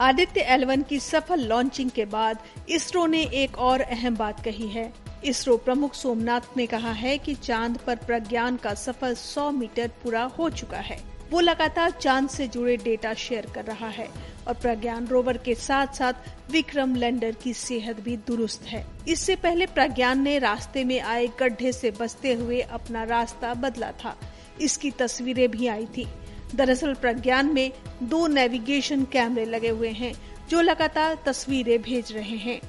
Aditya L one की सफल launching के बाद इसरो ने एक और अहम बात कही है। इसरो प्रमुख सोमनाथ ने कहा है कि चाँद पर प्रज्ञान का सफ़र 100 मीटर पूरा हो चुका है। वो लगातार चाँद से जुड़े डेटा शेयर कर रहा है और प्रज्ञान रोवर के साथ साथ विक्रम लैंडर की सेहत भी दुरुस्त है। इससे पहले प्रज्ञान ने रास्ते में आए गड्ढे से बचते हुए अपना रास्ता बदला था। इसकी तस्वीरें भी आई थी। दरअसल प्रज्ञान में दो नेविगेशन कैमरे लगे हुए हैं, जो लगातार तस्वीरें भेज रहे हैं।